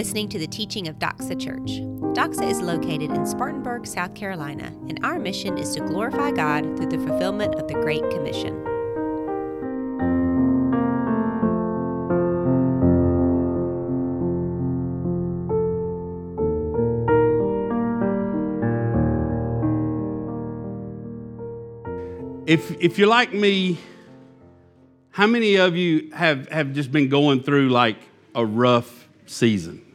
listening to the teaching of Doxa Church. Doxa is located in Spartanburg, South Carolina, and our mission is to glorify God through the fulfillment of the Great Commission. If, if you're like me, how many of you have, have just been going through like a rough season?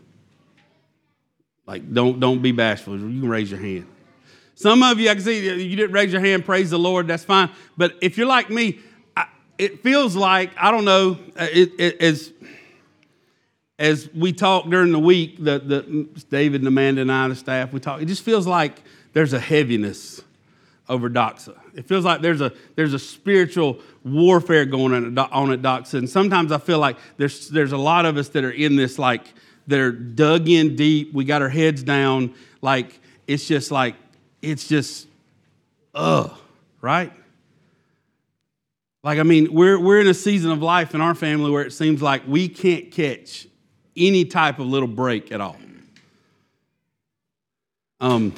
Like, don't, don't be bashful. You can raise your hand. Some of you, I can see you didn't raise your hand, praise the Lord, that's fine. But if you're like me, I, it feels like, I don't know, uh, it, it, as, as we talk during the week, the, the, David and Amanda and I, the staff, we talk, it just feels like there's a heaviness over Doxa. It feels like there's a, there's a spiritual warfare going on on at Doxa. And sometimes I feel like there's, there's a lot of us that are in this, like, that are dug in deep. We got our heads down. Like, it's just like, it's just, ugh, right? Like, I mean, we're, we're in a season of life in our family where it seems like we can't catch any type of little break at all. Um,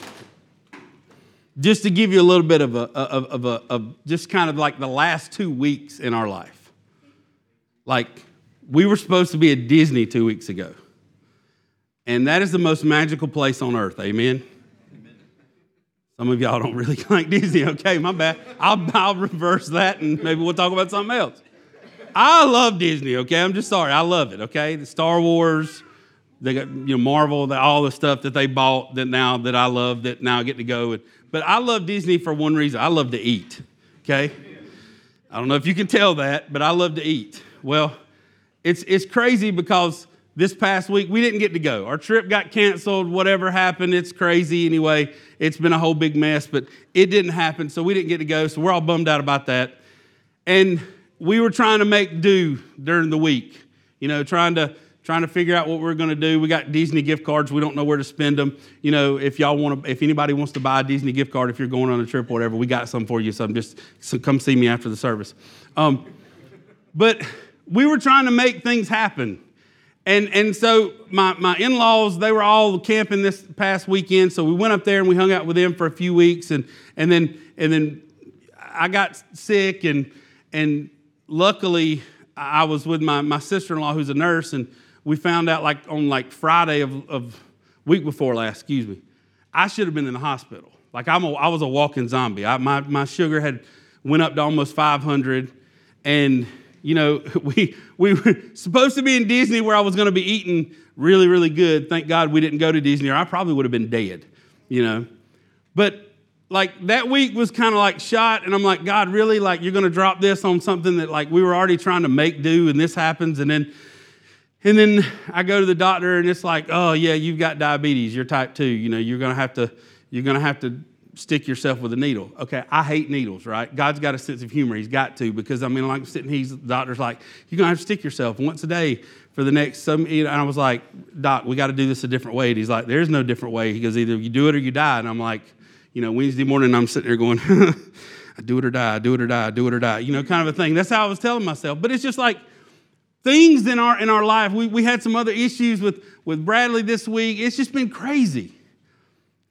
just to give you a little bit of a, of, of a, of just kind of like the last two weeks in our life. Like, we were supposed to be at Disney two weeks ago. And that is the most magical place on earth. Amen? Some of y'all don't really like Disney. Okay, my bad. I'll, I'll reverse that and maybe we'll talk about something else. I love Disney, okay? I'm just sorry. I love it, okay? The Star Wars, they got, you know, Marvel, all the stuff that they bought that now that I love that now I get to go. And, but I love Disney for one reason I love to eat, okay? I don't know if you can tell that, but I love to eat. Well, it's, it's crazy because this past week we didn't get to go. Our trip got canceled, whatever happened. It's crazy anyway. It's been a whole big mess, but it didn't happen, so we didn't get to go. So we're all bummed out about that. And we were trying to make do during the week, you know, trying to trying to figure out what we're going to do. We got Disney gift cards. We don't know where to spend them. You know, if y'all want to, if anybody wants to buy a Disney gift card, if you're going on a trip or whatever, we got some for you. So just so come see me after the service. Um, but we were trying to make things happen. And, and so my, my in-laws, they were all camping this past weekend. So we went up there and we hung out with them for a few weeks. And, and, then, and then I got sick and, and luckily I was with my, my sister-in-law who's a nurse and we found out like on like Friday of, of week before last, excuse me, I should have been in the hospital. Like I'm a, I was a walking zombie. I, my, my sugar had went up to almost 500 and you know, we, we were supposed to be in Disney where I was going to be eating really, really good. Thank God we didn't go to Disney or I probably would have been dead, you know. But like that week was kind of like shot and i'm like god really like you're going to drop this on something that like we were already trying to make do and this happens and then and then I go to the doctor and it's like, oh yeah, you've got diabetes. You're type two. You know, you're gonna have to, you're gonna have to stick yourself with a needle. Okay, I hate needles, right? God's got a sense of humor. He's got to because I mean, like sitting, he's the doctor's like, you're gonna have to stick yourself once a day for the next some. And I was like, Doc, we got to do this a different way. And he's like, there's no different way. He goes, either you do it or you die. And I'm like, you know, Wednesday morning I'm sitting there going, I do it or die, I do it or die, I do it or die. You know, kind of a thing. That's how I was telling myself. But it's just like things in our in our life. We, we had some other issues with, with Bradley this week. It's just been crazy.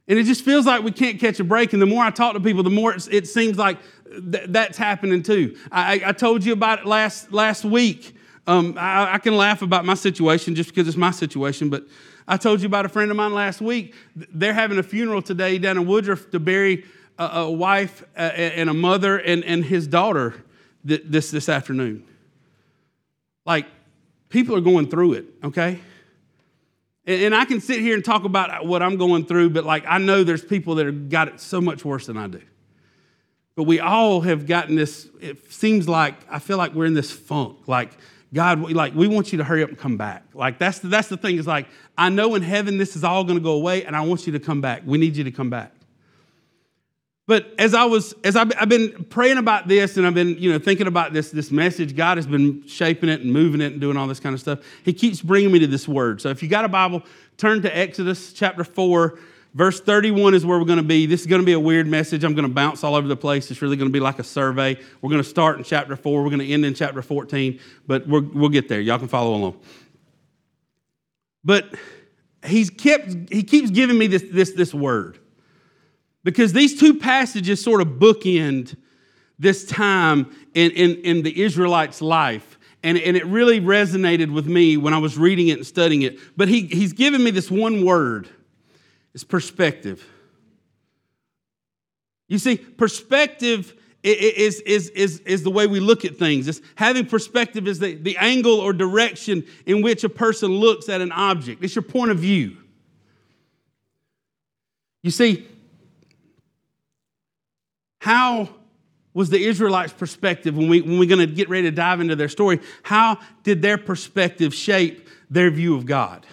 And it just feels like we can't catch a break. And the more I talk to people, the more it seems like th- that's happening too. I, I, told you about it last, last week. Um, I, I, can laugh about my situation just because it's my situation, but I told you about a friend of mine last week. They're having a funeral today down in Woodruff to bury a, a wife and a mother and, and his daughter this, this afternoon. Like, people are going through it, okay? And, I can sit here and talk about what I'm going through, but like, I know there's people that have got it so much worse than I do. But we all have gotten this, it seems like, I feel like we're in this funk. Like, God, like, we want you to hurry up and come back. Like, that's the, that's the thing, is like, I know in heaven this is all gonna go away, and I want you to come back. We need you to come back. But as I was, as I've, I've been praying about this and I've been, you know, thinking about this, this message, God has been shaping it and moving it and doing all this kind of stuff. He keeps bringing me to this word. So if you got a Bible, turn to Exodus chapter 4, verse 31 is where we're going to be. This is going to be a weird message. I'm going to bounce all over the place. It's really going to be like a survey. We're going to start in chapter 4. We're going to end in chapter 14, but we will get there. Y'all can follow along. But he's kept, he keeps giving me this, this, this word. Because these two passages sort of bookend this time in, in, in the Israelites' life. And, and it really resonated with me when I was reading it and studying it. But he, he's given me this one word it's perspective. You see, perspective is, is, is, is the way we look at things. It's having perspective is the, the angle or direction in which a person looks at an object. It's your point of view. You see, how was the Israelites' perspective when, we, when we're going to get ready to dive into their story? How did their perspective shape their view of God?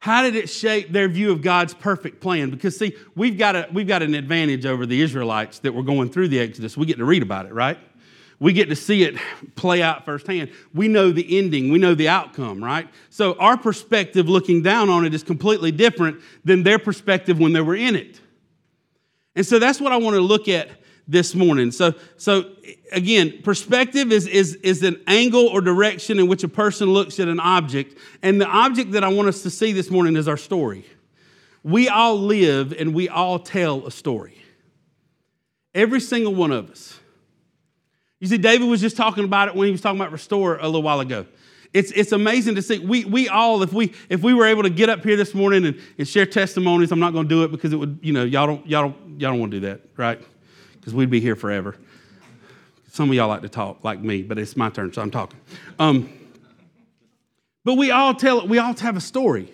How did it shape their view of God's perfect plan? Because, see, we've got, a, we've got an advantage over the Israelites that were going through the Exodus. We get to read about it, right? We get to see it play out firsthand. We know the ending, we know the outcome, right? So, our perspective looking down on it is completely different than their perspective when they were in it. And so, that's what I want to look at this morning. So, so again, perspective is, is, is an angle or direction in which a person looks at an object. And the object that I want us to see this morning is our story. We all live and we all tell a story. Every single one of us. You see, David was just talking about it when he was talking about restore a little while ago. It's, it's amazing to see. We, we all, if we, if we were able to get up here this morning and, and share testimonies, I'm not going to do it because it would, you know, y'all don't, y'all don't, y'all don't want to do that, right? because we'd be here forever. Some of y'all like to talk like me, but it's my turn, so I'm talking. Um, but we all tell it we all have a story.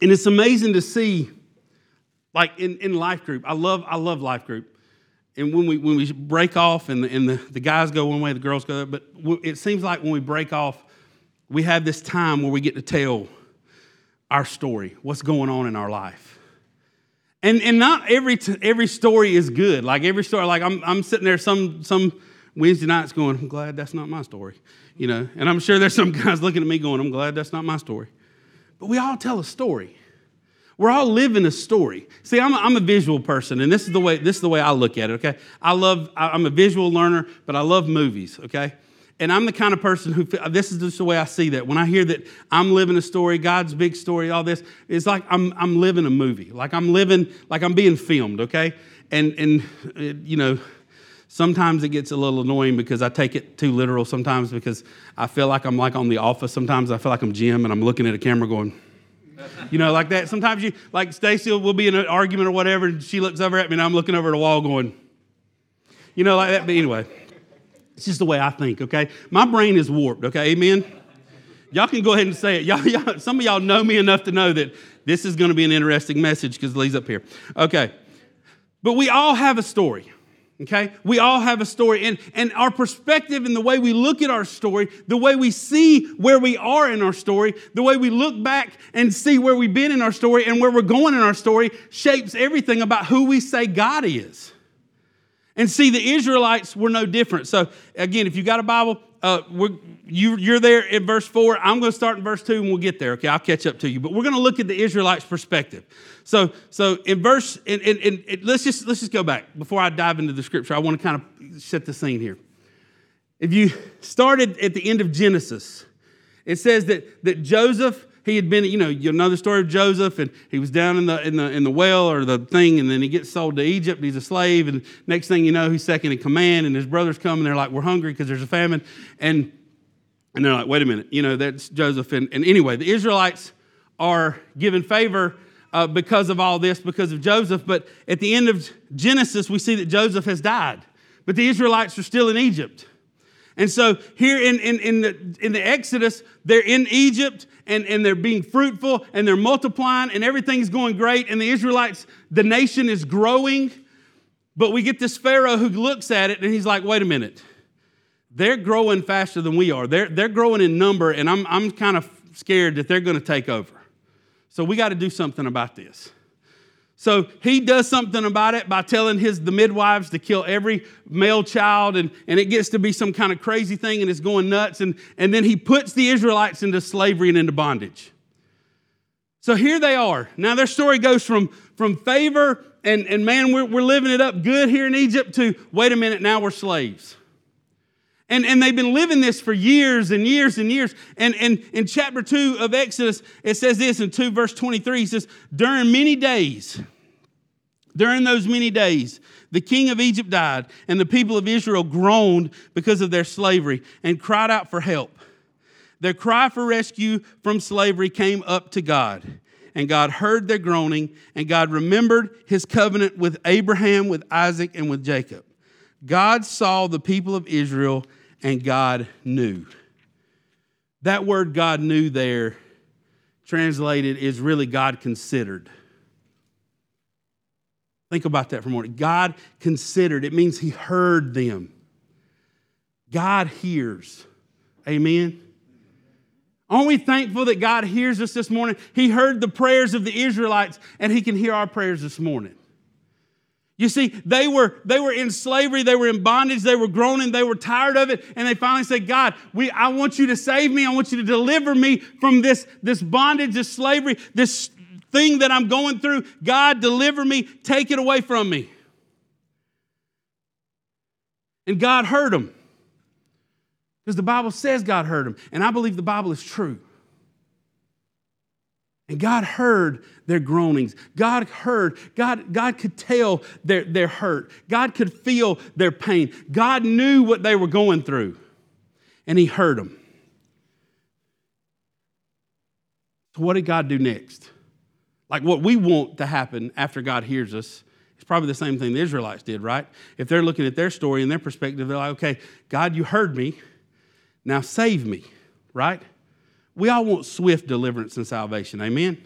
And it's amazing to see, like in, in life group. I love, I love life group. And when we when we break off and the, and the, the guys go one way, the girls go, but it seems like when we break off, we have this time where we get to tell our story, what's going on in our life. And, and not every, t- every story is good. Like every story, like I'm, I'm sitting there some, some Wednesday nights going, I'm glad that's not my story. You know, and I'm sure there's some guys looking at me going, I'm glad that's not my story. But we all tell a story. We're all living a story. See, I'm a, I'm a visual person, and this is the way this is the way I look at it. Okay, I love. I'm a visual learner, but I love movies. Okay, and I'm the kind of person who, this is just the way I see that. When I hear that I'm living a story, God's big story, all this, it's like I'm, I'm living a movie. Like I'm living, like I'm being filmed, okay? And, and it, you know, sometimes it gets a little annoying because I take it too literal sometimes because I feel like I'm like on The Office. Sometimes I feel like I'm Jim and I'm looking at a camera going, you know, like that. Sometimes you, like Stacy will be in an argument or whatever, and she looks over at me and I'm looking over at the wall going, you know, like that. But anyway. It's just the way I think, okay? My brain is warped, okay? Amen? Y'all can go ahead and say it. Y'all, y'all, some of y'all know me enough to know that this is going to be an interesting message because Lee's up here. Okay. But we all have a story. Okay? We all have a story. And, and our perspective and the way we look at our story, the way we see where we are in our story, the way we look back and see where we've been in our story and where we're going in our story shapes everything about who we say God is. And see, the Israelites were no different. So, again, if you got a Bible, uh, you, are there in verse 4. I'm going to start in verse 2 and we'll get there. Okay, I'll catch up to you. But we're going to look at the Israelites' perspective. So, so in verse, and, and, and let's, just, let's just go back. Before I dive into the scripture, I want to kind of set the scene here. If you started at the end of Genesis, it says that, that Joseph he had been, you know, you know the story of Joseph, and he was down in the in the in the well or the thing, and then he gets sold to Egypt. He's a slave, and next thing you know, he's second in command, and his brothers come and they're like, "We're hungry because there's a famine," and and they're like, "Wait a minute, you know, that's Joseph." And, and anyway, the Israelites are given favor uh, because of all this, because of Joseph. But at the end of Genesis, we see that Joseph has died, but the Israelites are still in Egypt. And so here in, in, in, the, in the Exodus, they're in Egypt and, and they're being fruitful and they're multiplying and everything's going great. And the Israelites, the nation is growing. But we get this Pharaoh who looks at it and he's like, wait a minute. They're growing faster than we are. They're, they're growing in number, and I'm, I'm kind of scared that they're going to take over. So we got to do something about this. So he does something about it by telling his the midwives to kill every male child, and, and it gets to be some kind of crazy thing and it's going nuts. And, and then he puts the Israelites into slavery and into bondage. So here they are. Now their story goes from, from favor and, and man, we're, we're living it up good here in Egypt to wait a minute, now we're slaves. And, and they've been living this for years and years and years. And, and in chapter 2 of Exodus, it says this in 2 verse 23, he says, During many days, during those many days, the king of Egypt died, and the people of Israel groaned because of their slavery and cried out for help. Their cry for rescue from slavery came up to God, and God heard their groaning, and God remembered his covenant with Abraham, with Isaac, and with Jacob. God saw the people of Israel and God knew. That word God knew there, translated, is really God considered. Think about that for a moment. God considered, it means He heard them. God hears. Amen. Aren't we thankful that God hears us this morning? He heard the prayers of the Israelites, and He can hear our prayers this morning. You see, they were, they were in slavery, they were in bondage, they were groaning, they were tired of it, and they finally said, God, we, I want you to save me, I want you to deliver me from this, this bondage, this slavery, this thing that I'm going through. God, deliver me, take it away from me. And God heard them. Because the Bible says God heard them, and I believe the Bible is true. And God heard their groanings. God heard, God, God could tell their, their hurt. God could feel their pain. God knew what they were going through, and He heard them. So, what did God do next? Like what we want to happen after God hears us it's probably the same thing the Israelites did, right? If they're looking at their story and their perspective, they're like, okay, God, you heard me. Now save me, right? We all want swift deliverance and salvation. Amen?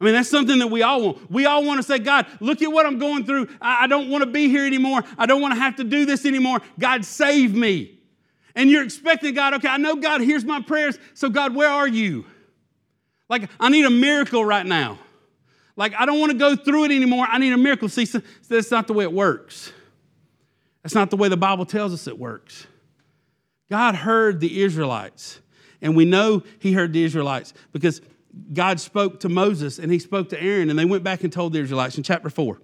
I mean, that's something that we all want. We all want to say, God, look at what I'm going through. I don't want to be here anymore. I don't want to have to do this anymore. God, save me. And you're expecting God, okay, I know God hears my prayers. So, God, where are you? Like, I need a miracle right now. Like, I don't want to go through it anymore. I need a miracle. See, so that's not the way it works. That's not the way the Bible tells us it works. God heard the Israelites. And we know he heard the Israelites because God spoke to Moses and he spoke to Aaron, and they went back and told the Israelites in chapter 4.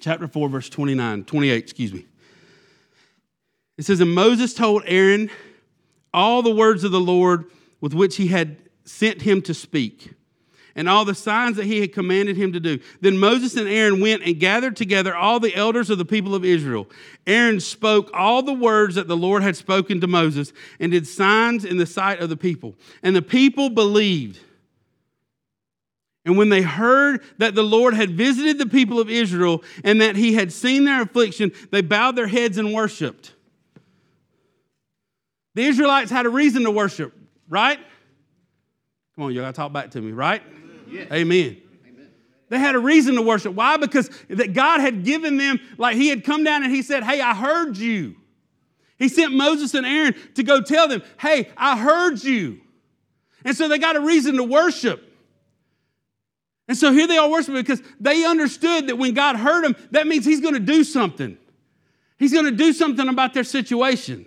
Chapter 4, verse 29, 28, excuse me. It says, And Moses told Aaron all the words of the Lord with which he had sent him to speak and all the signs that he had commanded him to do. Then Moses and Aaron went and gathered together all the elders of the people of Israel. Aaron spoke all the words that the Lord had spoken to Moses and did signs in the sight of the people. And the people believed. And when they heard that the Lord had visited the people of Israel and that he had seen their affliction, they bowed their heads and worshiped. The Israelites had a reason to worship, right? Come on, you gotta talk back to me, right? Yes. Amen. They had a reason to worship. Why? Because that God had given them, like He had come down and He said, Hey, I heard you. He sent Moses and Aaron to go tell them, Hey, I heard you. And so they got a reason to worship. And so here they are worshiping because they understood that when God heard them, that means He's going to do something. He's going to do something about their situation.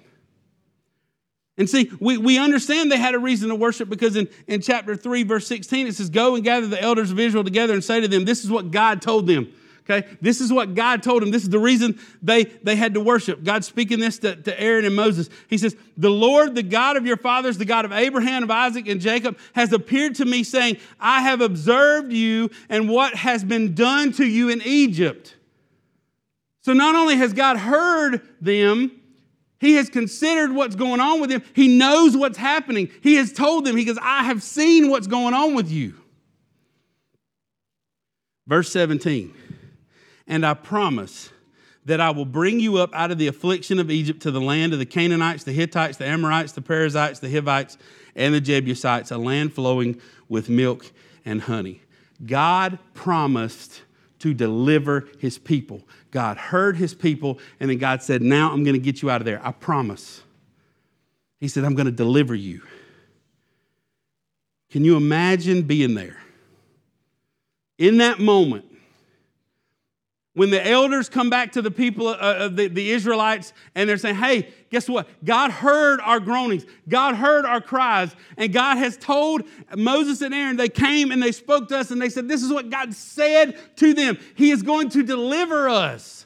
And see, we, we understand they had a reason to worship because in, in chapter 3, verse 16, it says, Go and gather the elders of Israel together and say to them, This is what God told them. Okay? This is what God told them. This is the reason they, they had to worship. God speaking this to, to Aaron and Moses. He says, The Lord, the God of your fathers, the God of Abraham, of Isaac, and Jacob, has appeared to me, saying, I have observed you and what has been done to you in Egypt. So not only has God heard them, he has considered what's going on with them. He knows what's happening. He has told them, He goes, I have seen what's going on with you. Verse 17, and I promise that I will bring you up out of the affliction of Egypt to the land of the Canaanites, the Hittites, the Amorites, the Perizzites, the Hivites, and the Jebusites, a land flowing with milk and honey. God promised to deliver his people. God heard his people, and then God said, Now I'm going to get you out of there. I promise. He said, I'm going to deliver you. Can you imagine being there? In that moment, when the elders come back to the people, of uh, the, the Israelites, and they're saying, hey, guess what? God heard our groanings. God heard our cries. And God has told Moses and Aaron, they came and they spoke to us and they said, this is what God said to them. He is going to deliver us.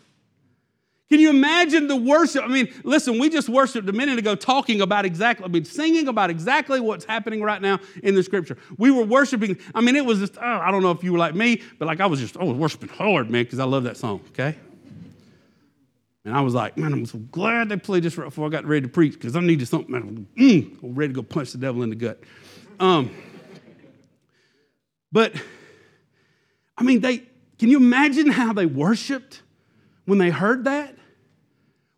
Can you imagine the worship? I mean, listen, we just worshiped a minute ago talking about exactly, I mean, singing about exactly what's happening right now in the scripture. We were worshiping, I mean, it was just, oh, I don't know if you were like me, but like I was just, I was worshiping hard, man, because I love that song, okay? And I was like, man, I'm so glad they played this right before I got ready to preach because I needed something, man, mm, I'm ready to go punch the devil in the gut. Um, but, I mean, they, can you imagine how they worshiped when they heard that?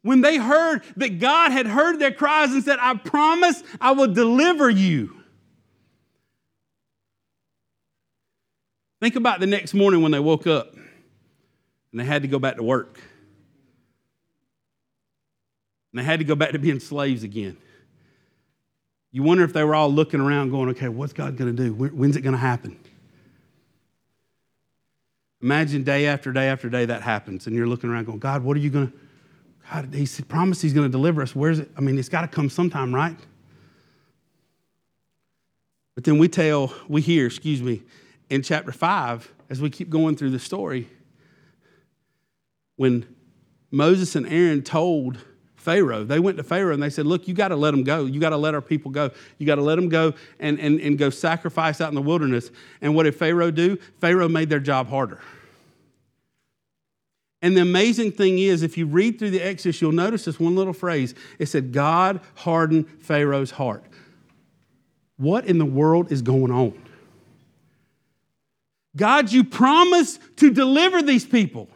When they heard that God had heard their cries and said, I promise I will deliver you. Think about the next morning when they woke up and they had to go back to work. And they had to go back to being slaves again. You wonder if they were all looking around going, okay, what's God going to do? When's it going to happen? Imagine day after day after day that happens, and you're looking around going, God, what are you going to? God, he promised he's going to deliver us. Where's it? I mean, it's got to come sometime, right? But then we tell, we hear, excuse me, in chapter 5, as we keep going through the story, when Moses and Aaron told Pharaoh. They went to Pharaoh and they said, Look, you got to let them go. You got to let our people go. You got to let them go and, and, and go sacrifice out in the wilderness. And what did Pharaoh do? Pharaoh made their job harder. And the amazing thing is, if you read through the Exodus, you'll notice this one little phrase. It said, God hardened Pharaoh's heart. What in the world is going on? God, you promised to deliver these people.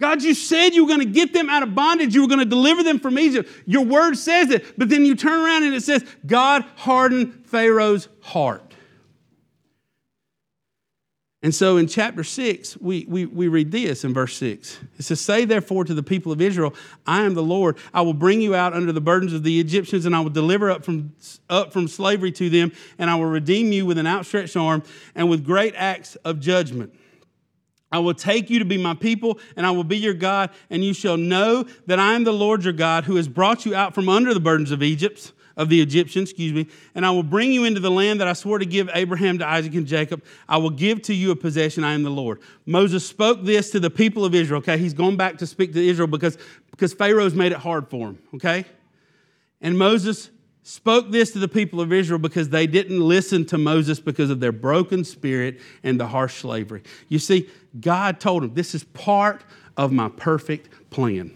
God, you said you were going to get them out of bondage. You were going to deliver them from Egypt. Your word says it. But then you turn around and it says, God hardened Pharaoh's heart. And so in chapter 6, we, we, we read this in verse 6. It says, Say therefore to the people of Israel, I am the Lord. I will bring you out under the burdens of the Egyptians, and I will deliver up from, up from slavery to them, and I will redeem you with an outstretched arm and with great acts of judgment. I will take you to be my people, and I will be your God, and you shall know that I am the Lord your God who has brought you out from under the burdens of Egypt, of the Egyptians, excuse me, and I will bring you into the land that I swore to give Abraham to Isaac and Jacob. I will give to you a possession. I am the Lord. Moses spoke this to the people of Israel. Okay, he's going back to speak to Israel because, because Pharaoh's made it hard for him. Okay? And Moses spoke this to the people of Israel because they didn't listen to Moses because of their broken spirit and the harsh slavery. You see, God told them, This is part of my perfect plan.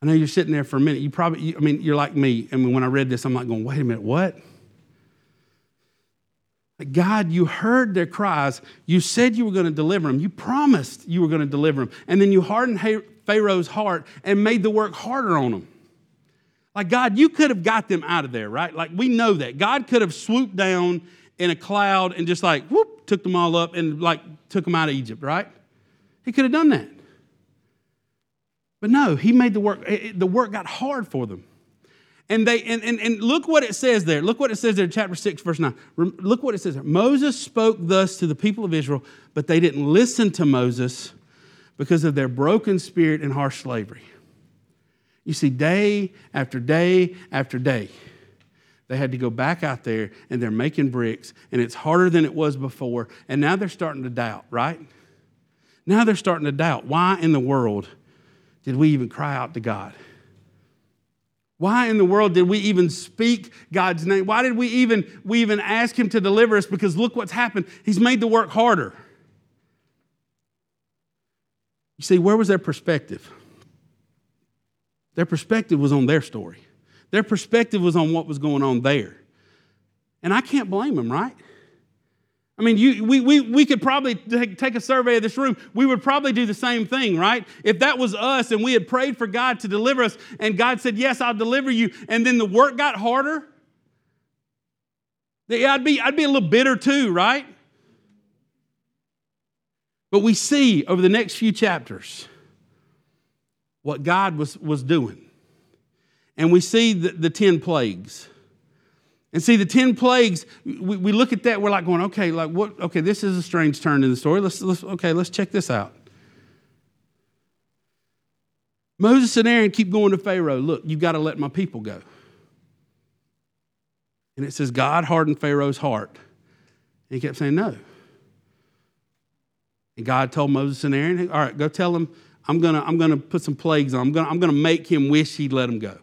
I know you're sitting there for a minute. You probably, I mean, you're like me. I mean, when I read this, I'm like going, wait a minute, what? God, you heard their cries. You said you were going to deliver them. You promised you were going to deliver them. And then you hardened Pharaoh's heart and made the work harder on them. Like, God, you could have got them out of there, right? Like, we know that. God could have swooped down in a cloud and just like, whoop, took them all up and like took them out of Egypt, right? He could have done that. But no, he made the work, the work got hard for them. And they and, and, and look what it says there. Look what it says there chapter 6, verse 9. Look what it says there. Moses spoke thus to the people of Israel, but they didn't listen to Moses because of their broken spirit and harsh slavery. You see, day after day after day, they had to go back out there and they're making bricks, and it's harder than it was before. And now they're starting to doubt, right? Now they're starting to doubt. Why in the world did we even cry out to God? Why in the world did we even speak God's name? Why did we even, we even ask Him to deliver us? Because look what's happened. He's made the work harder. You see, where was their perspective? Their perspective was on their story, their perspective was on what was going on there. And I can't blame them, right? I mean, you, we, we, we could probably take a survey of this room. We would probably do the same thing, right? If that was us and we had prayed for God to deliver us and God said, Yes, I'll deliver you, and then the work got harder, I'd be, I'd be a little bitter too, right? But we see over the next few chapters what God was, was doing. And we see the, the 10 plagues. And see, the 10 plagues, we, we look at that, we're like going, okay, like what, okay, this is a strange turn in the story. Let's, let's, okay, let's check this out. Moses and Aaron keep going to Pharaoh, look, you've got to let my people go. And it says, God hardened Pharaoh's heart. And he kept saying, no. And God told Moses and Aaron, all right, go tell him, I'm gonna, I'm gonna put some plagues on. I'm gonna, I'm gonna make him wish he'd let him go.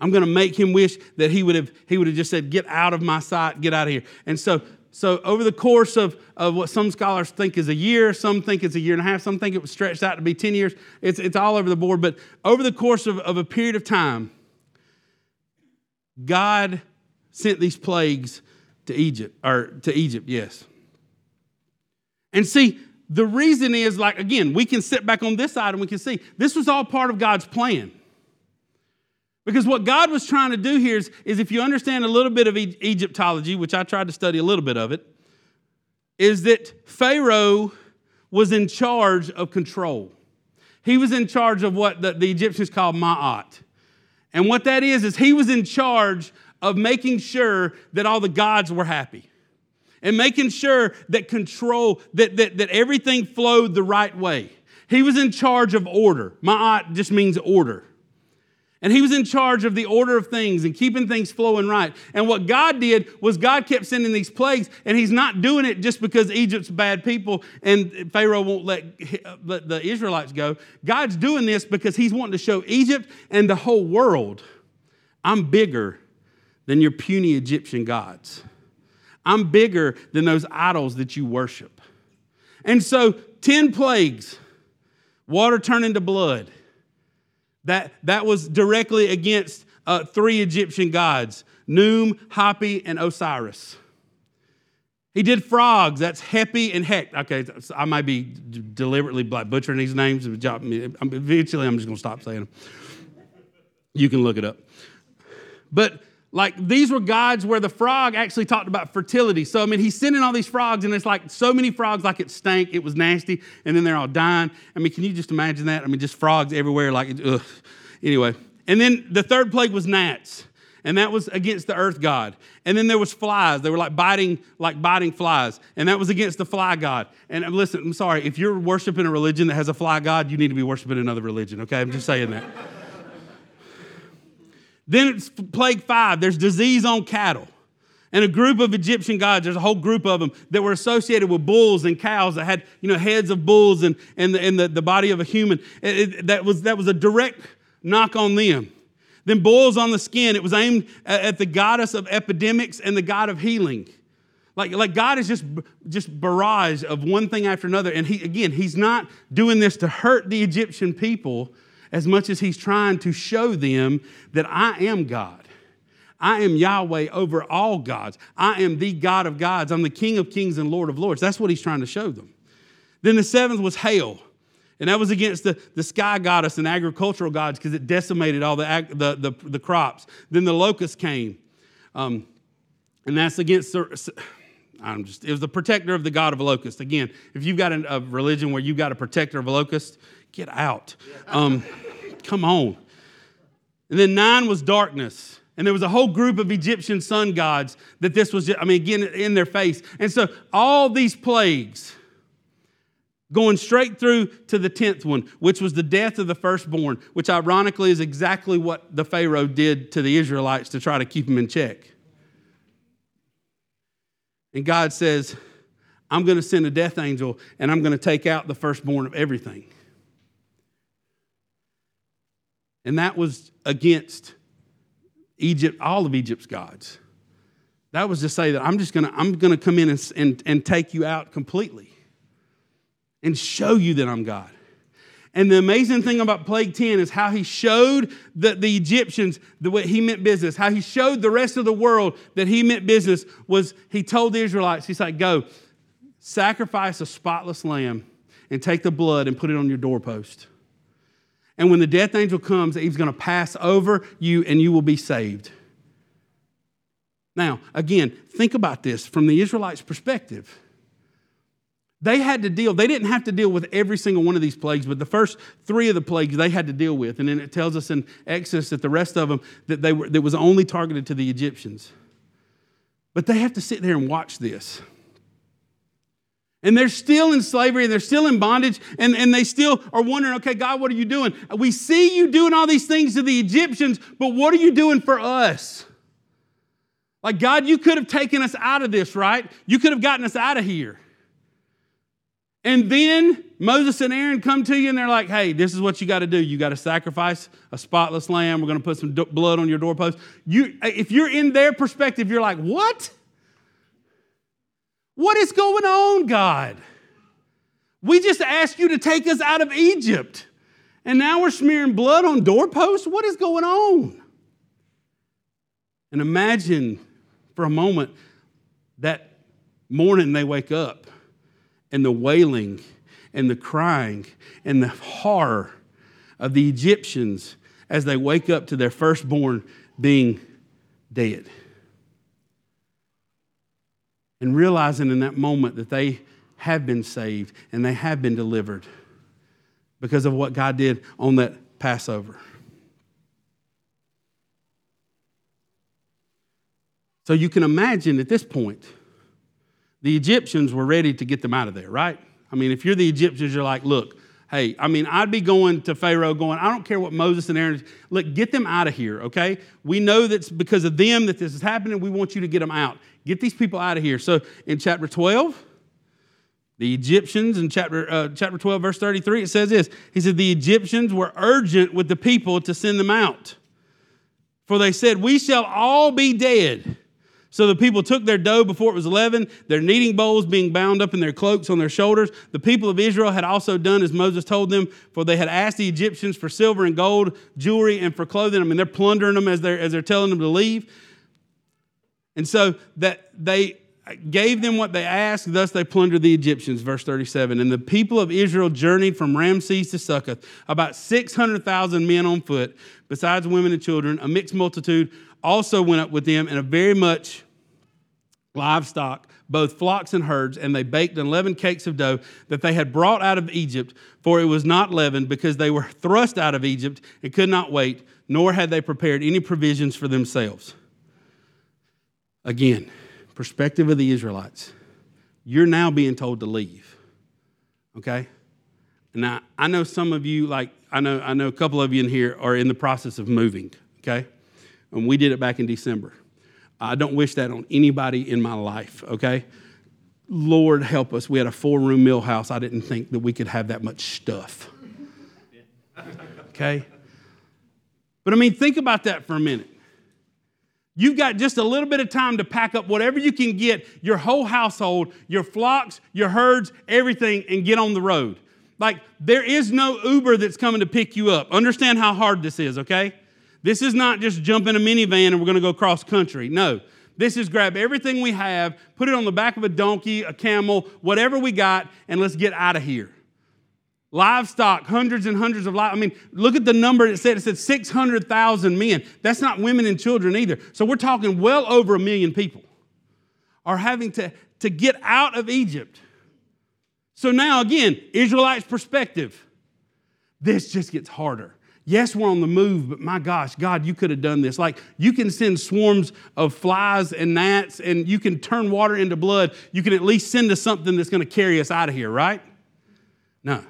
I'm gonna make him wish that he would have, he would have just said, get out of my sight, get out of here. And so, so over the course of, of what some scholars think is a year, some think it's a year and a half, some think it was stretched out to be 10 years. It's, it's all over the board. But over the course of, of a period of time, God sent these plagues to Egypt, or to Egypt, yes. And see, the reason is like, again, we can sit back on this side and we can see this was all part of God's plan. Because what God was trying to do here is, is if you understand a little bit of Egyptology, which I tried to study a little bit of it, is that Pharaoh was in charge of control. He was in charge of what the, the Egyptians called Ma'at. And what that is, is he was in charge of making sure that all the gods were happy and making sure that control, that, that, that everything flowed the right way. He was in charge of order. Ma'at just means order. And he was in charge of the order of things and keeping things flowing right. And what God did was God kept sending these plagues, and he's not doing it just because Egypt's bad people and Pharaoh won't let, let the Israelites go. God's doing this because he's wanting to show Egypt and the whole world I'm bigger than your puny Egyptian gods. I'm bigger than those idols that you worship. And so, 10 plagues, water turned into blood. That, that was directly against uh, three Egyptian gods Num, Hapi, and Osiris. He did frogs. That's Hepi and Hek. Okay, I might be deliberately butchering these names. Eventually, I'm just going to stop saying them. You can look it up. But like these were gods where the frog actually talked about fertility. So, I mean, he's sending all these frogs, and it's like so many frogs, like it stank, it was nasty, and then they're all dying. I mean, can you just imagine that? I mean, just frogs everywhere, like, ugh. Anyway, and then the third plague was gnats, and that was against the earth god. And then there was flies. They were like biting, like biting flies, and that was against the fly god. And uh, listen, I'm sorry, if you're worshiping a religion that has a fly god, you need to be worshiping another religion, okay? I'm just saying that. Then it's plague five there's disease on cattle. And a group of Egyptian gods, there's a whole group of them that were associated with bulls and cows that had, you know, heads of bulls and, and, the, and the, the body of a human. It, it, that, was, that was a direct knock on them. Then boils on the skin. It was aimed at, the goddess of epidemics and the god of healing. Like, like God is just, just barrage of one thing after another. And he, again, he's not doing this to hurt the Egyptian people as much as he's trying to show them that I am God. I am Yahweh over all gods. I am the God of gods. I'm the King of kings and Lord of lords. That's what he's trying to show them. Then the seventh was hail. And that was against the, the sky goddess and agricultural gods because it decimated all the, the, the, the, crops. Then the locust came. Um, and that's against, I'm just, it was the protector of the god of a locust. Again, if you've got a religion where you've got a protector of a locust, Get out. Um, come on. And then nine was darkness. And there was a whole group of Egyptian sun gods that this was, just, I mean, again, in their face. And so all these plagues going straight through to the 10th one, which was the death of the firstborn, which ironically is exactly what the Pharaoh did to the Israelites to try to keep them in check. And God says, I'm going to send a death angel and I'm going to take out the firstborn of everything. And that was against Egypt, all of Egypt's gods. That was to say that I'm just gonna, I'm gonna come in and, and, and take you out completely and show you that I'm God. And the amazing thing about plague 10 is how he showed the, the Egyptians the way he meant business, how he showed the rest of the world that he meant business was he told the Israelites, he's like, go, sacrifice a spotless lamb and take the blood and put it on your doorpost. And when the death angel comes, he's going to pass over you and you will be saved. Now, again, think about this from the Israelites' perspective. They had to deal, they didn't have to deal with every single one of these plagues, but the first three of the plagues they had to deal with. And then it tells us in Exodus that the rest of them, that, they were, that was only targeted to the Egyptians. But they have to sit there and watch this. And they're still in slavery and they're still in bondage and, and they still are wondering, okay, God, what are you doing? We see you doing all these things to the Egyptians, but what are you doing for us? Like, God, you could have taken us out of this, right? You could have gotten us out of here. And then Moses and Aaron come to you and they're like, hey, this is what you got to do. You got to sacrifice a spotless lamb. We're going to put some blood on your doorpost. You, if you're in their perspective, you're like, what? What is going on, God? We just asked you to take us out of Egypt. And now we're smearing blood on doorposts? What is going on? And imagine for a moment that morning they wake up and the wailing and the crying and the horror of the Egyptians as they wake up to their firstborn being dead. And realizing in that moment that they have been saved and they have been delivered because of what God did on that Passover. So you can imagine at this point, the Egyptians were ready to get them out of there, right? I mean, if you're the Egyptians, you're like, look, hey, I mean, I'd be going to Pharaoh going, I don't care what Moses and Aaron, look, get them out of here, okay? We know that's because of them that this is happening. We want you to get them out. Get these people out of here. So in chapter 12, the Egyptians in chapter, uh, chapter 12, verse 33, it says this. He said, The Egyptians were urgent with the people to send them out. For they said, We shall all be dead. So the people took their dough before it was leavened, their kneading bowls being bound up in their cloaks on their shoulders. The people of Israel had also done as Moses told them, for they had asked the Egyptians for silver and gold, jewelry, and for clothing. I mean, they're plundering them as they're, as they're telling them to leave. And so that they gave them what they asked, thus they plundered the Egyptians. Verse 37. And the people of Israel journeyed from Ramses to Succoth, about 600,000 men on foot, besides women and children. A mixed multitude also went up with them, and a very much livestock, both flocks and herds, and they baked unleavened cakes of dough that they had brought out of Egypt, for it was not leavened, because they were thrust out of Egypt and could not wait, nor had they prepared any provisions for themselves. Again, perspective of the Israelites. You're now being told to leave. Okay? Now, I know some of you, like, I know, I know a couple of you in here are in the process of moving, okay? And we did it back in December. I don't wish that on anybody in my life, okay? Lord help us. We had a four room mill house. I didn't think that we could have that much stuff. Okay? But I mean, think about that for a minute. You've got just a little bit of time to pack up whatever you can get, your whole household, your flocks, your herds, everything, and get on the road. Like, there is no Uber that's coming to pick you up. Understand how hard this is, okay? This is not just jump in a minivan and we're going to go cross country. No. This is grab everything we have, put it on the back of a donkey, a camel, whatever we got, and let's get out of here. Livestock, hundreds and hundreds of live. I mean, look at the number it said. It said 600,000 men. That's not women and children either. So we're talking well over a million people are having to, to get out of Egypt. So now, again, Israelites' perspective, this just gets harder. Yes, we're on the move, but my gosh, God, you could have done this. Like, you can send swarms of flies and gnats, and you can turn water into blood. You can at least send us something that's going to carry us out of here, right? No.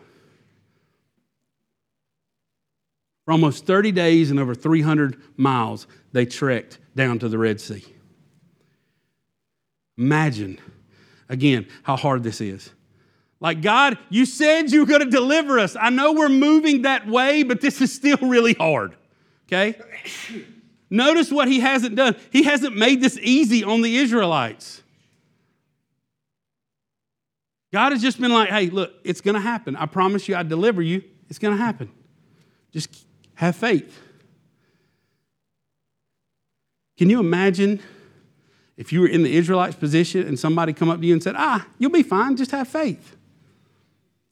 For almost 30 days and over 300 miles, they trekked down to the Red Sea. Imagine, again, how hard this is. Like, God, you said you were going to deliver us. I know we're moving that way, but this is still really hard. Okay? Notice what he hasn't done. He hasn't made this easy on the Israelites. God has just been like, hey, look, it's going to happen. I promise you, I deliver you. It's going to happen. Just have faith. Can you imagine if you were in the Israelites' position and somebody come up to you and said, ah, you'll be fine, just have faith?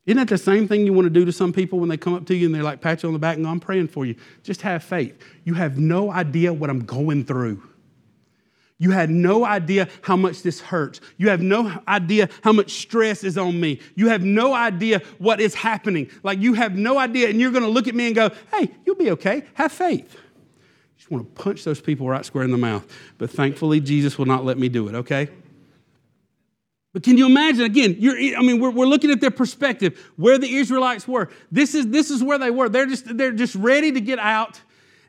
Isn't that the same thing you want to do to some people when they come up to you and they're like, pat you on the back and go, I'm praying for you? Just have faith. You have no idea what I'm going through. You had no idea how much this hurts. You have no idea how much stress is on me. You have no idea what is happening. Like, you have no idea, and you're going to look at me and go, hey, you'll be okay. Have faith. You just want to punch those people right square in the mouth. But thankfully, Jesus will not let me do it, okay? But can you imagine again? I mean, we're, we're looking at their perspective, where the Israelites were. This is this is where they were. They're just they're just ready to get out.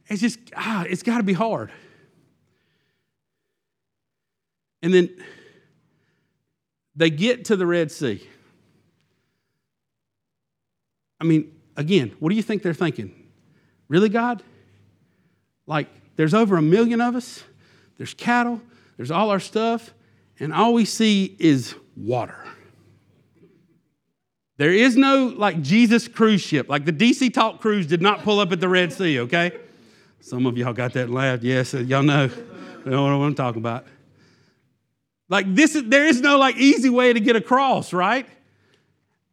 It's just ah, it's got to be hard. And then they get to the Red Sea. I mean, again, what do you think they're thinking? Really, God? Like, there's over a million of us, there's cattle, there's all our stuff, and all we see is water. There is no like Jesus cruise ship. Like the DC Talk cruise did not pull up at the Red Sea, okay? Some of y'all got that and laughed. Yes, uh, y'all know. You know what I'm talking about. Like this is there is no like easy way to get across, right?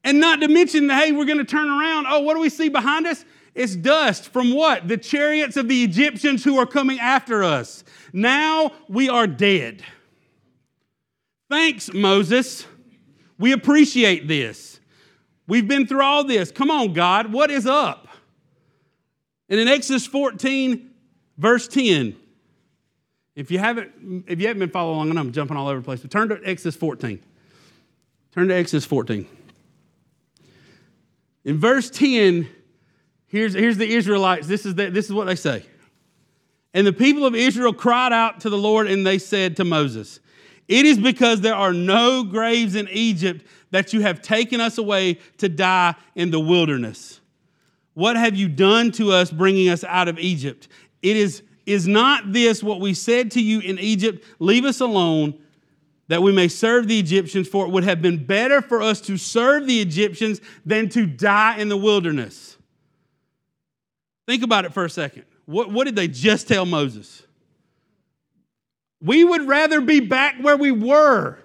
And not to mention, hey, we're to turn around. Oh, what do we see behind us? It's dust from what? The chariots of the Egyptians who are coming after us. Now we are dead. Thanks, Moses. We appreciate this. We've been through all this. Come on, God, what is up? And in Exodus 14, verse 10, if you haven't, if you haven't been following along, and I'm jumping all over the place, but turn to Exodus 14. Turn to Exodus 14. In verse 10, here's, here's the Israelites. This is, the, this is what they say. And the people of Israel cried out to the Lord, and they said to Moses, It is because there are no graves in Egypt that you have taken us away to die in the wilderness. What have you done to us, bringing us out of Egypt? It is, is not this what we said to you in Egypt? Leave us alone that we may serve the Egyptians, for it would have been better for us to serve the Egyptians than to die in the wilderness. Think about it for a second. What, what did they just tell Moses? We would rather be back where we were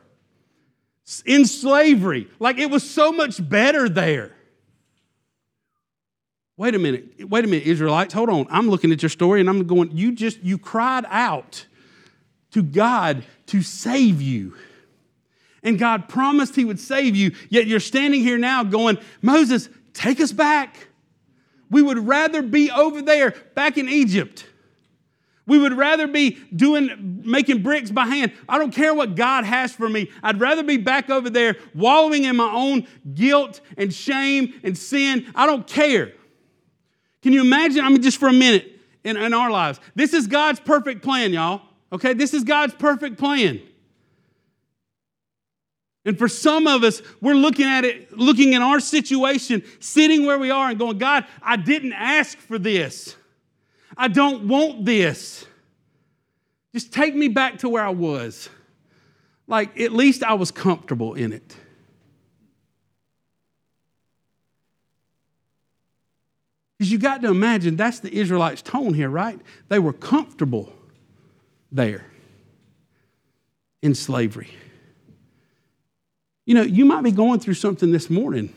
in slavery. Like it was so much better there. Wait a minute. Wait a minute, Israelites. Hold on. I'm looking at your story and I'm going, you just, you cried out to God to save you. And God promised He would save you, yet you're standing here now going, Moses, take us back. We would rather be over there, back in Egypt. We would rather be doing making bricks by hand. I don't care what God has for me. I'd rather be back over there wallowing in my own guilt and shame and sin. I don't care. Can you imagine? I mean, just for a minute in, in our lives. This is God's perfect plan, y'all. Okay, this is God's perfect plan. And for some of us, we're looking at it, looking in our situation, sitting where we are and going, God, I didn't ask for this. I don't want this. Just take me back to where I was. Like, at least I was comfortable in it. Because you got to imagine that's the Israelites' tone here, right? They were comfortable there in slavery. You know, you might be going through something this morning.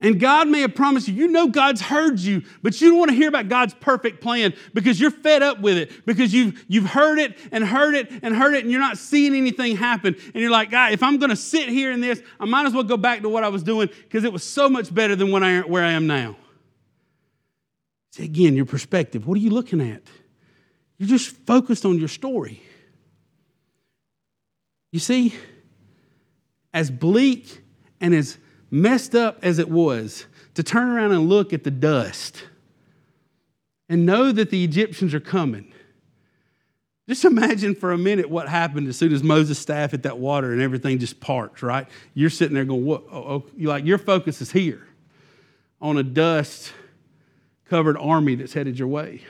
And God may have promised you, you know God's heard you, but you don't want to hear about God's perfect plan because you're fed up with it, because you've, you've heard it and heard it and heard it, and you're not seeing anything happen. And you're like, God, if I'm going to sit here in this, I might as well go back to what I was doing because it was so much better than when I, where I am now. See, again, your perspective. What are you looking at? You're just focused on your story. You see, as bleak and as messed up as it was, to turn around and look at the dust and know that the Egyptians are coming. Just imagine for a minute what happened as soon as Moses' staff hit that water and everything just parts, right? You're sitting there going, what? Oh, oh. like your focus is here on a dust covered army that's headed your way.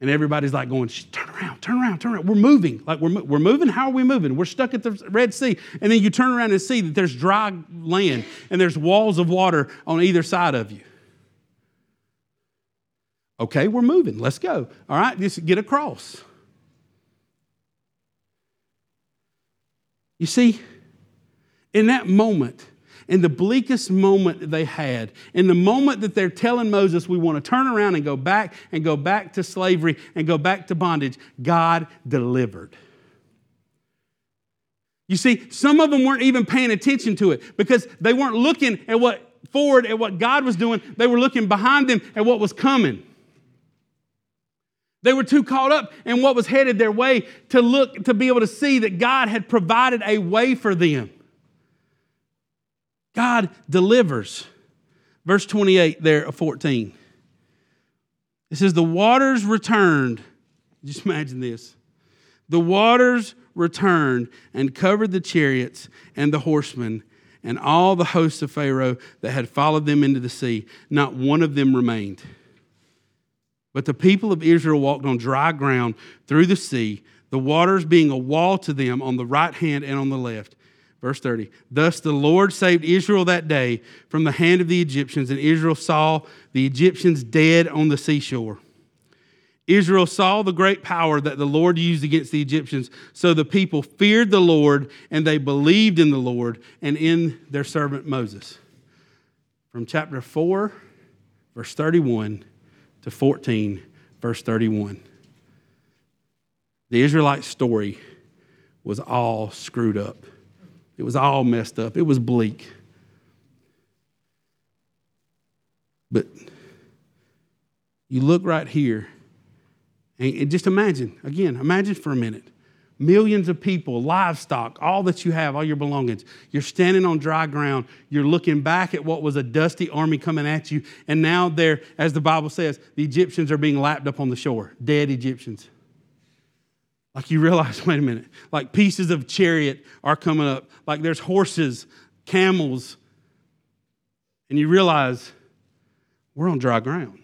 And everybody's like going, turn around, turn around, turn around. We're moving. Like we're, we're moving. How are we moving? We're stuck at the Red Sea. And then you turn around and see that there's dry land and there's walls of water on either side of you. Okay, we're moving. Let's go. All right, just get across. You see, in that moment, in the bleakest moment they had, in the moment that they're telling Moses, we want to turn around and go back and go back to slavery and go back to bondage, God delivered. You see, some of them weren't even paying attention to it because they weren't looking at what forward at what God was doing. They were looking behind them at what was coming. They were too caught up in what was headed their way to look to be able to see that God had provided a way for them. God delivers. Verse 28 there of 14. It says, The waters returned. Just imagine this. The waters returned and covered the chariots and the horsemen, and all the hosts of Pharaoh that had followed them into the sea. Not one of them remained. But the people of Israel walked on dry ground through the sea, the waters being a wall to them on the right hand and on the left. Verse 30 Thus the Lord saved Israel that day from the hand of the Egyptians, and Israel saw the Egyptians dead on the seashore. Israel saw the great power that the Lord used against the Egyptians. So the people feared the Lord and they believed in the Lord and in their servant Moses. From chapter 4, verse 31 to 14, verse 31. The Israelite story was all screwed up. It was all messed up. It was bleak. But you look right here and just imagine, again, imagine for a minute. Millions of people, livestock, all that you have, all your belongings. You're standing on dry ground. You're looking back at what was a dusty army coming at you. And now there, as the Bible says, the Egyptians are being lapped up on the shore, dead Egyptians. Like you realize, wait a minute, like pieces of chariot are coming up, like there's horses, camels, and you realize we're on dry ground.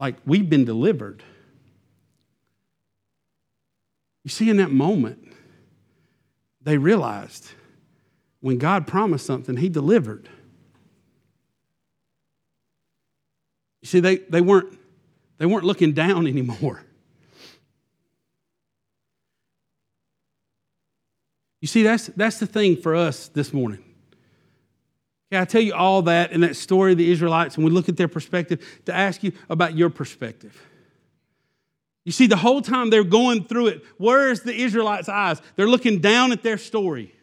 Like we've been delivered. You see, in that moment, they realized when God promised something, He delivered. You see, they, they, weren't, they weren't looking down anymore. You see, that's, that's the thing for us this morning. Okay, I tell you all that in that story of the Israelites, and we look at their perspective to ask you about your perspective. You see, the whole time they're going through it, where's the Israelites' eyes? They're looking down at their story.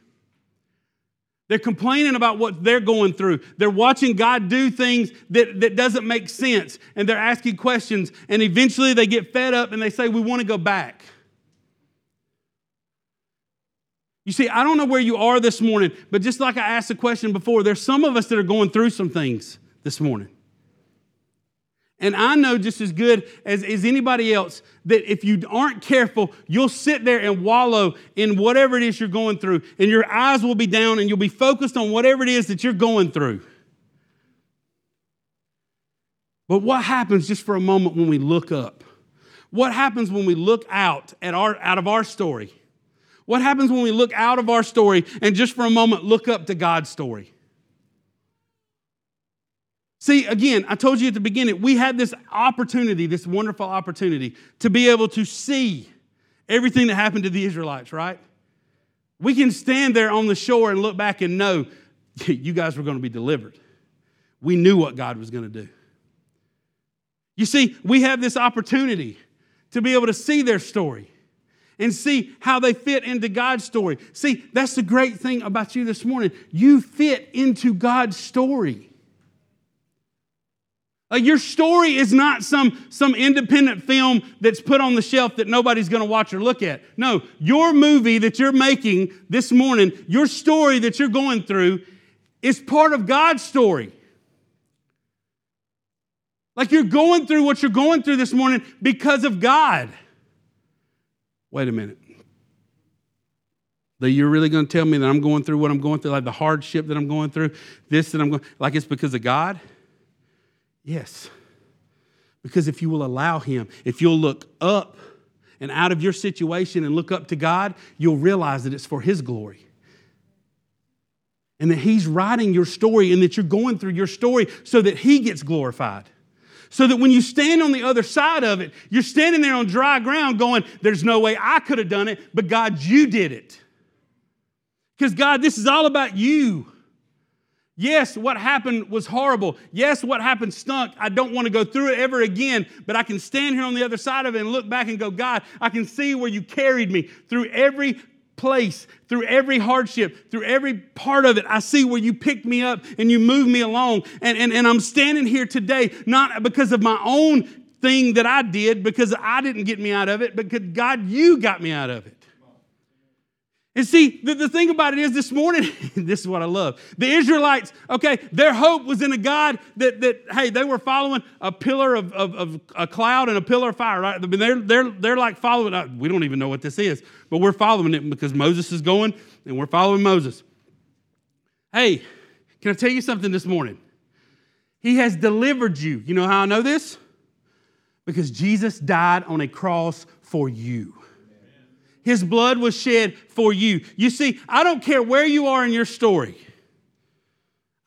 They're complaining about what they're going through. They're watching God do things that, that doesn't make sense, and they're asking questions, and eventually they get fed up and they say, We want to go back. You see, I don't know where you are this morning, but just like I asked the question before, there's some of us that are going through some things this morning. And I know just as good as, as anybody else that if you aren't careful, you'll sit there and wallow in whatever it is you're going through, and your eyes will be down and you'll be focused on whatever it is that you're going through. But what happens just for a moment when we look up? What happens when we look out at our, out of our story? What happens when we look out of our story and just for a moment look up to God's story? See, again, I told you at the beginning, we had this opportunity, this wonderful opportunity to be able to see everything that happened to the Israelites, right? We can stand there on the shore and look back and know you guys were going to be delivered. We knew what God was going to do. You see, we have this opportunity to be able to see their story and see how they fit into God's story. See, that's the great thing about you this morning. You fit into God's story. Like your story is not some, some independent film that's put on the shelf that nobody's going to watch or look at. No, your movie that you're making this morning, your story that you're going through, is part of God's story. Like you're going through what you're going through this morning because of God. Wait a minute. That you're really going to tell me that I'm going through what I'm going through, like the hardship that I'm going through, this that I'm going, like it's because of God? Yes. Because if you will allow Him, if you'll look up and out of your situation and look up to God, you'll realize that it's for His glory. And that He's writing your story and that you're going through your story so that He gets glorified so that when you stand on the other side of it, you're standing there on dry ground going, There's no way I could have done it, but God, you did it. Because, God, this is all about you. Yes, what happened was horrible. Yes, what happened stunk. I don't want to go through it ever again, but I can stand here on the other side of it and look back and go, God, I can see where you carried me through every place, through every hardship, through every part of it, I see where you picked me up and you moved me along. And, and, and I'm standing here today, not because of my own thing that I did, because I didn't get me out of it, but because God, you got me out of it. And see, the, the thing about it is this morning, this is what I love. The Israelites, okay, their hope was in a God that, that hey, they were following a pillar of, of, of a cloud and a pillar of fire, right? I mean, they're, they're, they're like following, uh, we don't even know what this is, but we're following it because Moses is going and we're following Moses. Hey, can I tell you something this morning? He has delivered you. You know how I know this? Because Jesus died on a cross for you. His blood was shed for you. You see, I don't care where you are in your story.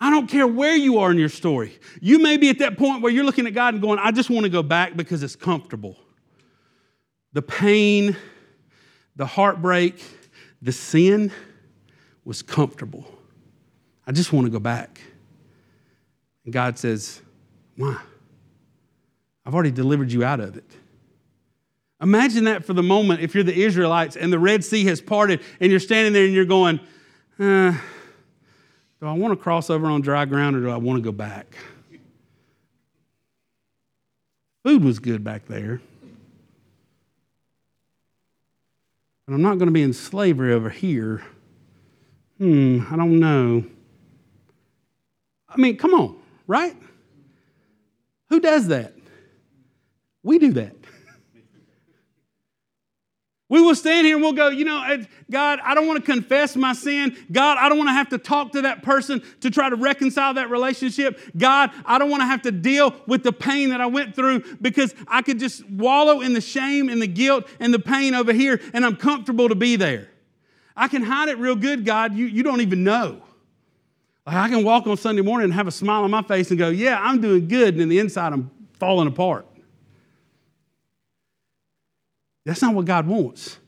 I don't care where you are in your story. You may be at that point where you're looking at God and going, I just want to go back because it's comfortable. The pain, the heartbreak, the sin was comfortable. I just want to go back. And God says, Why? I've already delivered you out of it. Imagine that for the moment if you're the Israelites and the Red Sea has parted and you're standing there and you're going, uh, Do I want to cross over on dry ground or do I want to go back? Food was good back there. But I'm not going to be in slavery over here. Hmm, I don't know. I mean, come on, right? Who does that? We do that. We will stand here and we'll go, you know, God, I don't want to confess my sin. God, I don't want to have to talk to that person to try to reconcile that relationship. God, I don't want to have to deal with the pain that I went through because I could just wallow in the shame and the guilt and the pain over here and I'm comfortable to be there. I can hide it real good, God. You, you don't even know. Like I can walk on Sunday morning and have a smile on my face and go, yeah, I'm doing good. And in the inside, I'm falling apart. That's not what God wants.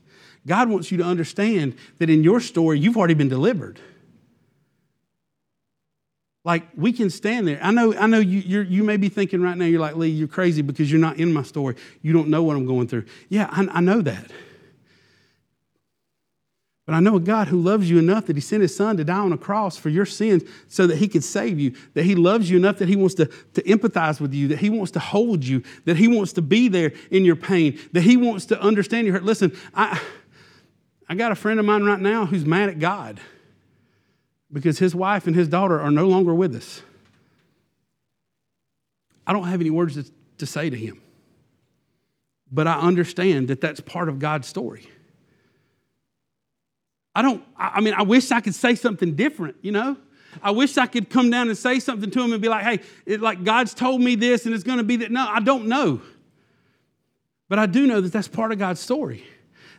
God wants you to understand that in your story, you've already been delivered. Like we can stand there. I know, I know you, you may be thinking right now, you're like, Lee, you're crazy because you're not in my story. You don't know what I'm going through. Yeah, I, I know that. But I know a God who loves you enough that he sent his son to die on a cross for your sins so that he could save you, that he loves you enough that he wants to, to empathize with you, that he wants to hold you, that he wants to be there in your pain, that he wants to understand your hurt. Listen, I, I got a friend of mine right now who's mad at God because his wife and his daughter are no longer with us. I don't have any words to, to say to him, but I understand that that's part of God's story. I don't, I mean, I wish I could say something different, you know? I wish I could come down and say something to him and be like, hey, it, like God's told me this and it's going to be that. No, I don't know. But I do know that that's part of God's story.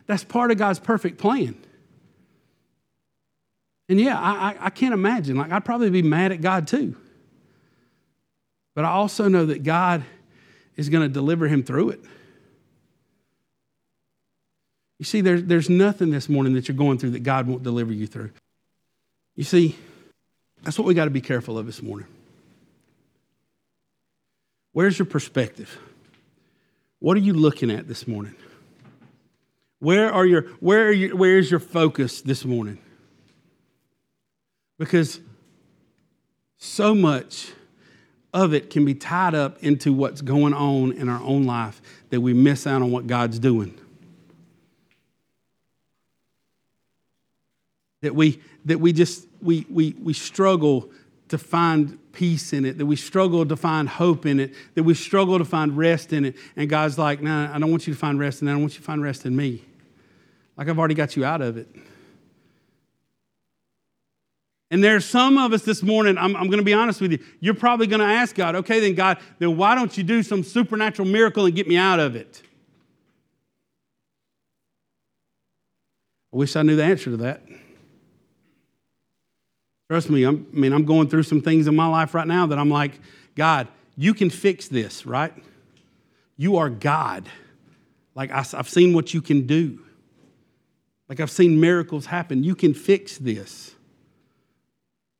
That's part of God's perfect plan. And yeah, I, I, I can't imagine. Like, I'd probably be mad at God too. But I also know that God is going to deliver him through it. You see, there's, there's nothing this morning that you're going through that God won't deliver you through. You see, that's what we got to be careful of this morning. Where's your perspective? What are you looking at this morning? Where are your where are you, where is your focus this morning? Because so much of it can be tied up into what's going on in our own life that we miss out on what God's doing. That we that we just we we we struggle to find peace in it, that we struggle to find hope in it, that we struggle to find rest in it. And God's like, no, nah, I don't want you to find rest in that. I want you to find rest in me. Like I've already got you out of it. And there's some of us this morning, I'm, I'm going to be honest with you, you're probably going to ask God, okay, then God, then why don't you do some supernatural miracle and get me out of it? I wish I knew the answer to that. Trust me, I'm, I mean, I'm going through some things in my life right now that I'm like, God, you can fix this, right? You are God. Like, I, I've seen what you can do. Like, I've seen miracles happen. You can fix this.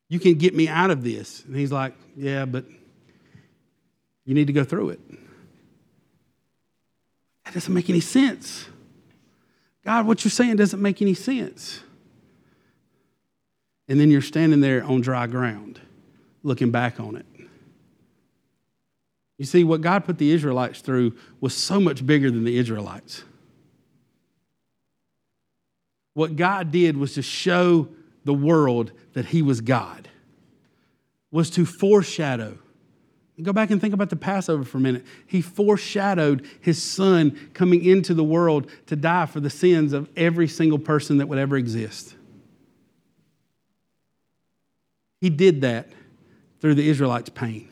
You can get me out of this. And he's like, Yeah, but you need to go through it. That doesn't make any sense. God, what you're saying doesn't make any sense and then you're standing there on dry ground looking back on it. You see, what God put the Israelites through was so much bigger than the Israelites. What God did was to show the world that He was God, was to foreshadow. Go back and think about the Passover for a minute. He foreshadowed His Son coming into the world to die for the sins of every single person that would ever exist. He did that through the Israelites' pain.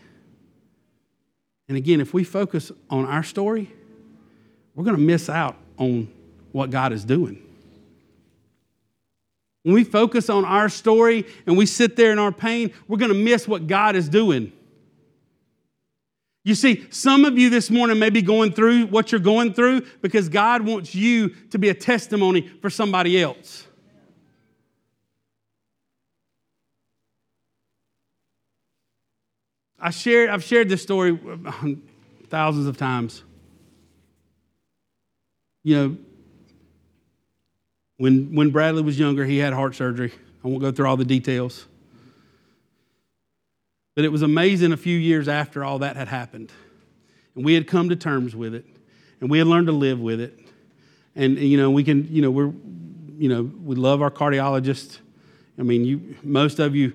And again, if we focus on our story, we're going to miss out on what God is doing. When we focus on our story and we sit there in our pain, we're going to miss what God is doing. You see, some of you this morning may be going through what you're going through because God wants you to be a testimony for somebody else. I shared, I've shared this story um, thousands of times. You know, when, when Bradley was younger, he had heart surgery. I won't go through all the details. But it was amazing a few years after all that had happened. And we had come to terms with it. And we had learned to live with it. And, you know, we can, you know, we're, you know, we love our cardiologist. I mean, you, most of you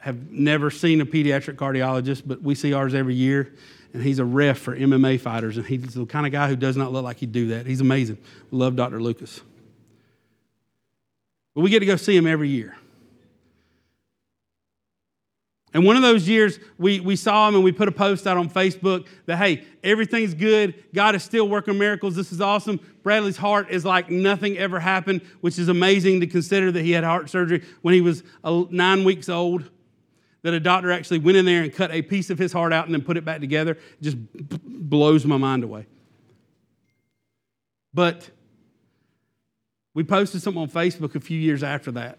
have never seen a pediatric cardiologist, but we see ours every year. And he's a ref for MMA fighters. And he's the kind of guy who does not look like he'd do that. He's amazing. We love Dr. Lucas. But we get to go see him every year. And one of those years, we, we saw him and we put a post out on Facebook that, hey, everything's good. God is still working miracles. This is awesome. Bradley's heart is like nothing ever happened, which is amazing to consider that he had heart surgery when he was nine weeks old. That a doctor actually went in there and cut a piece of his heart out and then put it back together. Just blows my mind away. But we posted something on Facebook a few years after that.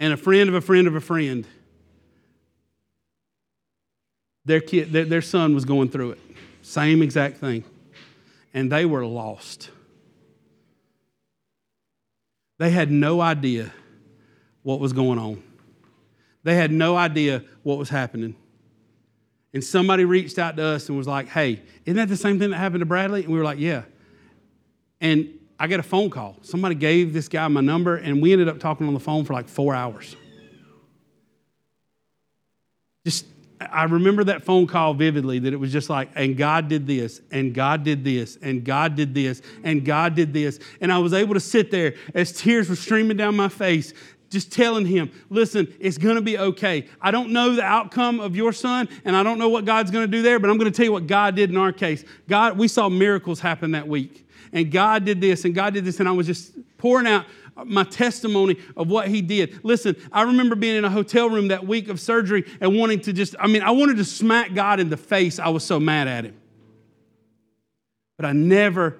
And a friend of a friend of a friend, their, kid, their, their son was going through it. Same exact thing. And they were lost. They had no idea what was going on. They had no idea what was happening. And somebody reached out to us and was like, hey, isn't that the same thing that happened to Bradley? And we were like, yeah. And I get a phone call. Somebody gave this guy my number, and we ended up talking on the phone for like four hours. Just, I remember that phone call vividly that it was just like, and God did this, and God did this, and God did this, and God did this. And I was able to sit there as tears were streaming down my face, just telling him, listen, it's going to be okay. I don't know the outcome of your son, and I don't know what God's going to do there, but I'm going to tell you what God did in our case. God, we saw miracles happen that week and God did this, and God did this, and I was just pouring out my testimony of what he did. Listen, I remember being in a hotel room that week of surgery and wanting to just, I mean, I wanted to smack God in the face. I was so mad at him. But I never,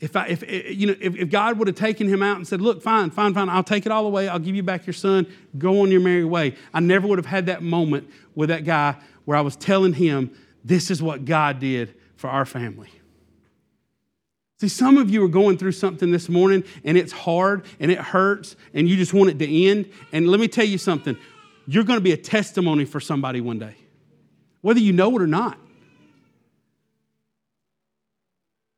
if I, if, eh, you know, if, if God would have taken him out and said, look, fine, fine, fine, I'll take it all away. I'll give you back your son. Go on your merry way. I never would have had that moment with that guy where I was telling him, this is what God did for our family. See, some of you are going through something this morning and it's hard and it hurts and you just want it to end. And let me tell you something you're going to be a testimony for somebody one day, whether you know it or not.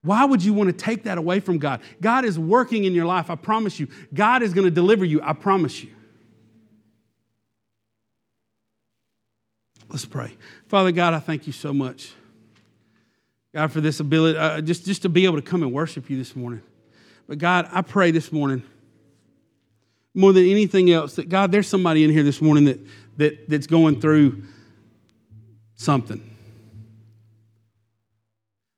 Why would you want to take that away from God? God is working in your life, I promise you. God is going to deliver you, I promise you. Let's pray. Father God, I thank you so much God, for this ability, uh, just, just to be able to come and worship you this morning. But God, I pray this morning, more than anything else, that God, there's somebody in here this morning that, that, that's going through something.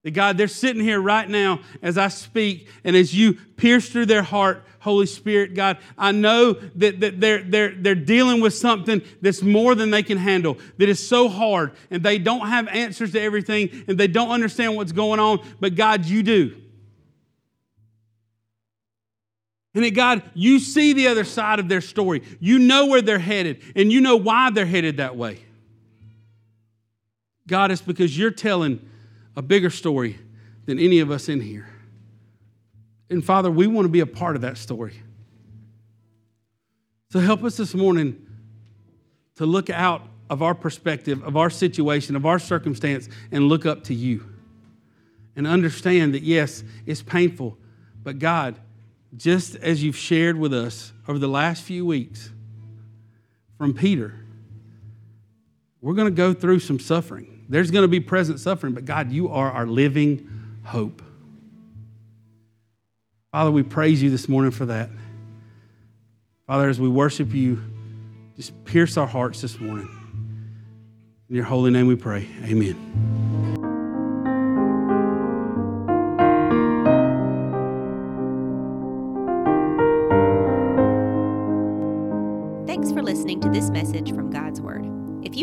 That God, they're sitting here right now as I speak, and as you pierce through their heart, Holy Spirit, God, I know that, that they're, they're, they're dealing with something that's more than they can handle, that is so hard, and they don't have answers to everything, and they don't understand what's going on, but God, you do. And that God, you see the other side of their story. You know where they're headed, and you know why they're headed that way. God, it's because you're telling a bigger story than any of us in here. And Father, we want to be a part of that story. So help us this morning to look out of our perspective, of our situation, of our circumstance, and look up to you. And understand that, yes, it's painful, But God, just as you've shared with us over the last few weeks from Peter, we're going to go through some suffering. There's going to be present suffering, but God, you are our living hope. Father, we praise you this morning for that. Father, as we worship you, just pierce our hearts this morning. In your holy name we pray. Amen.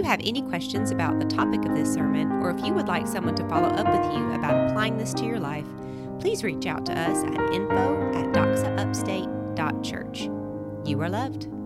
Have any questions about the topic of this sermon, or if you would like someone to follow up with you about applying this to your life, please reach out to us at info at doxaupstate.church. You are loved.